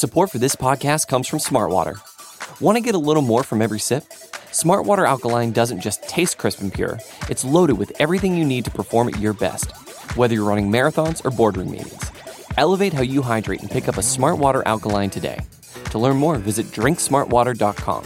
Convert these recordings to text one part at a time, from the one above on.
Support for this podcast comes from Smartwater. Want to get a little more from every sip? Smartwater Alkaline doesn't just taste crisp and pure, it's loaded with everything you need to perform at your best, whether you're running marathons or boardroom meetings. Elevate how you hydrate and pick up a Smartwater Alkaline today. To learn more, visit drinksmartwater.com.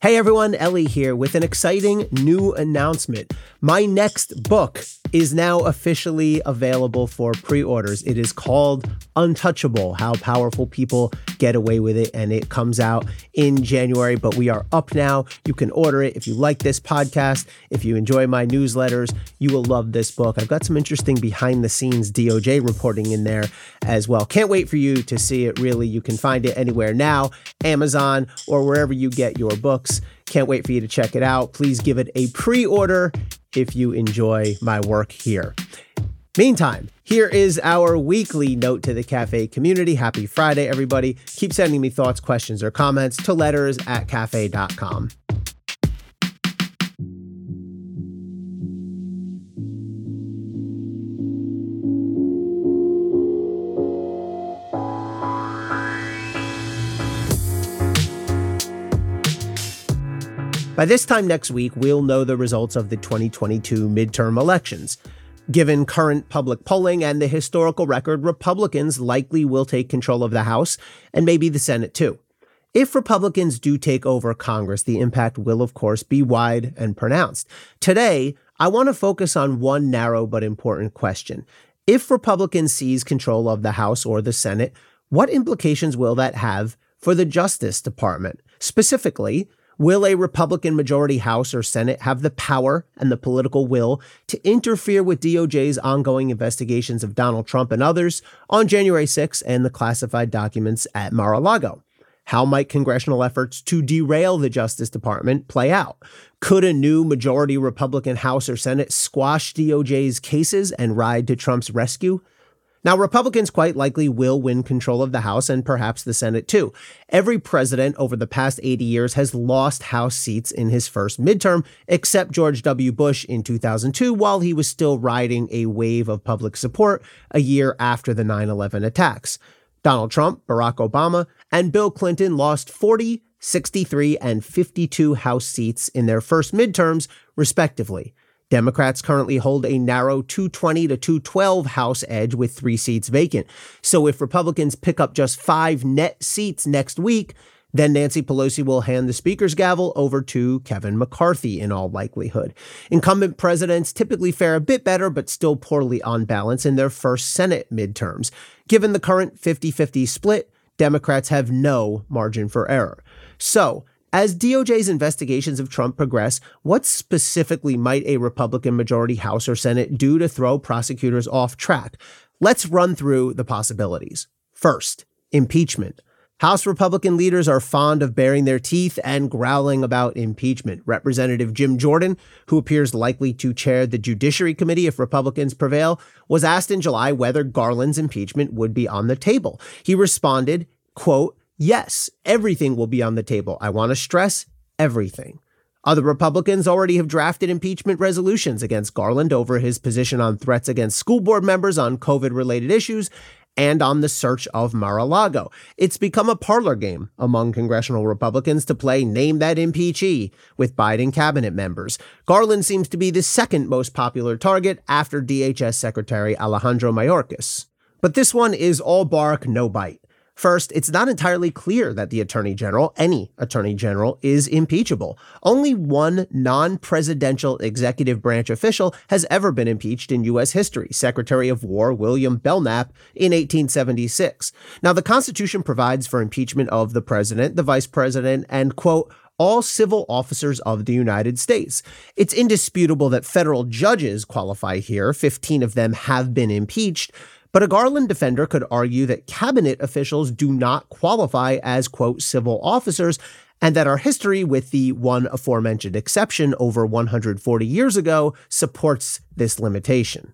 Hey everyone, Elie here with an exciting new announcement. My next book is now officially available for pre orders. It is called Untouchable How Powerful People Get Away with It, and it comes out in January. But we are up now. You can order it if you like this podcast. If you enjoy my newsletters, you will love this book. I've got some interesting behind the scenes DOJ reporting in there as well. Can't wait for you to see it, really. You can find it anywhere now, Amazon, or wherever you get your books. Can't wait for you to check it out. Please give it a pre order if you enjoy my work here. Meantime, here is our weekly note to the cafe community. Happy Friday, everybody. Keep sending me thoughts, questions, or comments to letters at cafe.com. By this time next week, we'll know the results of the 2022 midterm elections. Given current public polling and the historical record, Republicans likely will take control of the House and maybe the Senate too. If Republicans do take over Congress, the impact will, of course, be wide and pronounced. Today, I want to focus on one narrow but important question. If Republicans seize control of the House or the Senate, what implications will that have for the Justice Department? Specifically, Will a Republican majority House or Senate have the power and the political will to interfere with DOJ's ongoing investigations of Donald Trump and others on January 6 and the classified documents at Mar a Lago? How might congressional efforts to derail the Justice Department play out? Could a new majority Republican House or Senate squash DOJ's cases and ride to Trump's rescue? Now, Republicans quite likely will win control of the House and perhaps the Senate too. Every president over the past 80 years has lost House seats in his first midterm, except George W. Bush in 2002, while he was still riding a wave of public support a year after the 9 11 attacks. Donald Trump, Barack Obama, and Bill Clinton lost 40, 63, and 52 House seats in their first midterms, respectively. Democrats currently hold a narrow 220 to 212 House edge with three seats vacant. So if Republicans pick up just five net seats next week, then Nancy Pelosi will hand the Speaker's gavel over to Kevin McCarthy in all likelihood. Incumbent presidents typically fare a bit better, but still poorly on balance in their first Senate midterms. Given the current 50 50 split, Democrats have no margin for error. So, as DOJ's investigations of Trump progress, what specifically might a Republican majority House or Senate do to throw prosecutors off track? Let's run through the possibilities. First, impeachment. House Republican leaders are fond of baring their teeth and growling about impeachment. Representative Jim Jordan, who appears likely to chair the Judiciary Committee if Republicans prevail, was asked in July whether Garland's impeachment would be on the table. He responded, quote, Yes, everything will be on the table. I want to stress everything. Other Republicans already have drafted impeachment resolutions against Garland over his position on threats against school board members on COVID related issues and on the search of Mar a Lago. It's become a parlor game among congressional Republicans to play Name That Impeachee with Biden cabinet members. Garland seems to be the second most popular target after DHS Secretary Alejandro Mayorkas. But this one is all bark, no bite. First, it's not entirely clear that the Attorney General, any Attorney General, is impeachable. Only one non presidential executive branch official has ever been impeached in U.S. history Secretary of War William Belknap in 1876. Now, the Constitution provides for impeachment of the President, the Vice President, and, quote, all civil officers of the United States. It's indisputable that federal judges qualify here. 15 of them have been impeached. But a Garland defender could argue that cabinet officials do not qualify as, quote, civil officers, and that our history, with the one aforementioned exception over 140 years ago, supports this limitation.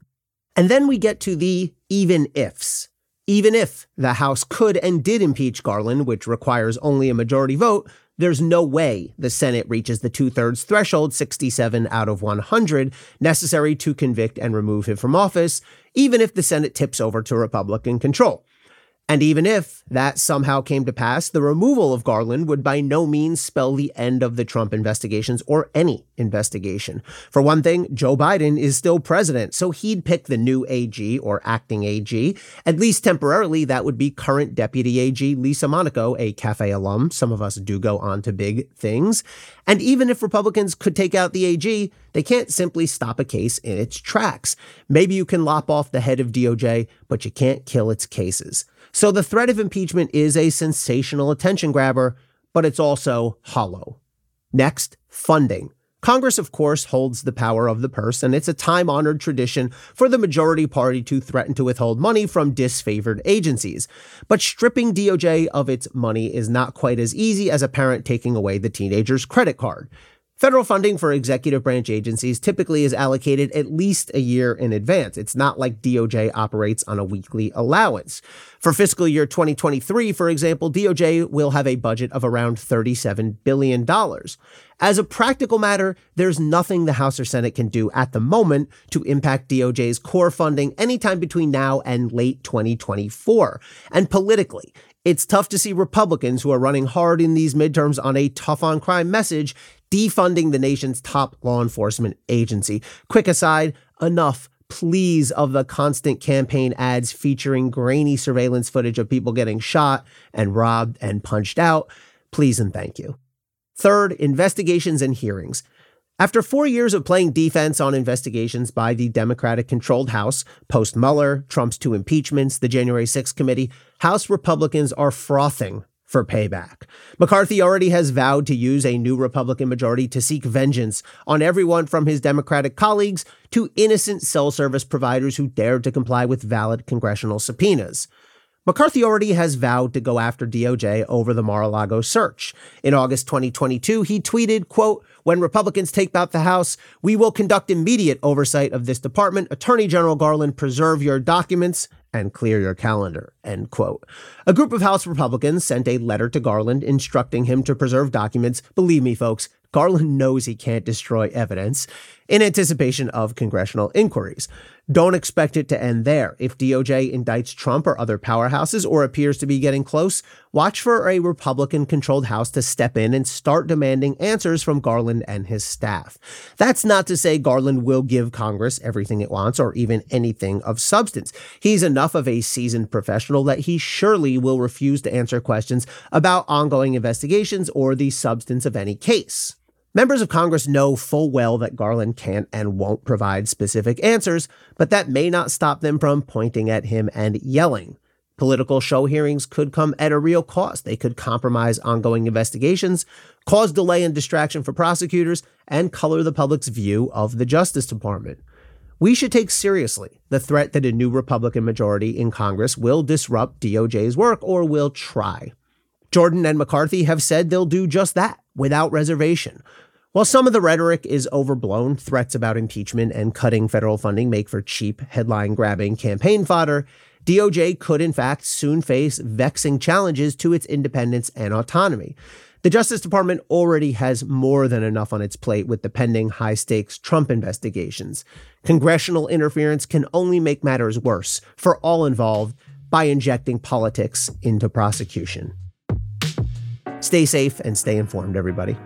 And then we get to the even ifs. Even if the House could and did impeach Garland, which requires only a majority vote, there's no way the Senate reaches the two thirds threshold, 67 out of 100, necessary to convict and remove him from office, even if the Senate tips over to Republican control. And even if that somehow came to pass, the removal of Garland would by no means spell the end of the Trump investigations or any investigation. For one thing, Joe Biden is still president, so he'd pick the new AG or acting AG. At least temporarily, that would be current Deputy AG Lisa Monaco, a cafe alum. Some of us do go on to big things. And even if Republicans could take out the AG, they can't simply stop a case in its tracks. Maybe you can lop off the head of DOJ, but you can't kill its cases. So the threat of impeachment is a sensational attention grabber, but it's also hollow. Next, funding. Congress, of course, holds the power of the purse, and it's a time honored tradition for the majority party to threaten to withhold money from disfavored agencies. But stripping DOJ of its money is not quite as easy as a parent taking away the teenager's credit card. Federal funding for executive branch agencies typically is allocated at least a year in advance. It's not like DOJ operates on a weekly allowance. For fiscal year 2023, for example, DOJ will have a budget of around $37 billion. As a practical matter, there's nothing the House or Senate can do at the moment to impact DOJ's core funding anytime between now and late 2024. And politically, it's tough to see Republicans who are running hard in these midterms on a tough on crime message defunding the nation's top law enforcement agency. Quick aside, enough please of the constant campaign ads featuring grainy surveillance footage of people getting shot and robbed and punched out. Please and thank you. Third, investigations and hearings. After four years of playing defense on investigations by the Democratic controlled House, post Mueller, Trump's two impeachments, the January 6th committee, House Republicans are frothing for payback. McCarthy already has vowed to use a new Republican majority to seek vengeance on everyone from his Democratic colleagues to innocent cell service providers who dared to comply with valid congressional subpoenas. McCarthy already has vowed to go after DOJ over the Mar-a-Lago search. In August 2022, he tweeted, quote, when Republicans take back the House, we will conduct immediate oversight of this department. Attorney General Garland, preserve your documents and clear your calendar, end quote. A group of House Republicans sent a letter to Garland instructing him to preserve documents. Believe me, folks, Garland knows he can't destroy evidence in anticipation of congressional inquiries. Don't expect it to end there. If DOJ indicts Trump or other powerhouses or appears to be getting close, watch for a Republican controlled House to step in and start demanding answers from Garland and his staff. That's not to say Garland will give Congress everything it wants or even anything of substance. He's enough of a seasoned professional that he surely will refuse to answer questions about ongoing investigations or the substance of any case. Members of Congress know full well that Garland can't and won't provide specific answers, but that may not stop them from pointing at him and yelling. Political show hearings could come at a real cost. They could compromise ongoing investigations, cause delay and distraction for prosecutors, and color the public's view of the Justice Department. We should take seriously the threat that a new Republican majority in Congress will disrupt DOJ's work or will try. Jordan and McCarthy have said they'll do just that without reservation. While some of the rhetoric is overblown, threats about impeachment and cutting federal funding make for cheap, headline grabbing campaign fodder. DOJ could, in fact, soon face vexing challenges to its independence and autonomy. The Justice Department already has more than enough on its plate with the pending high stakes Trump investigations. Congressional interference can only make matters worse for all involved by injecting politics into prosecution. Stay safe and stay informed, everybody.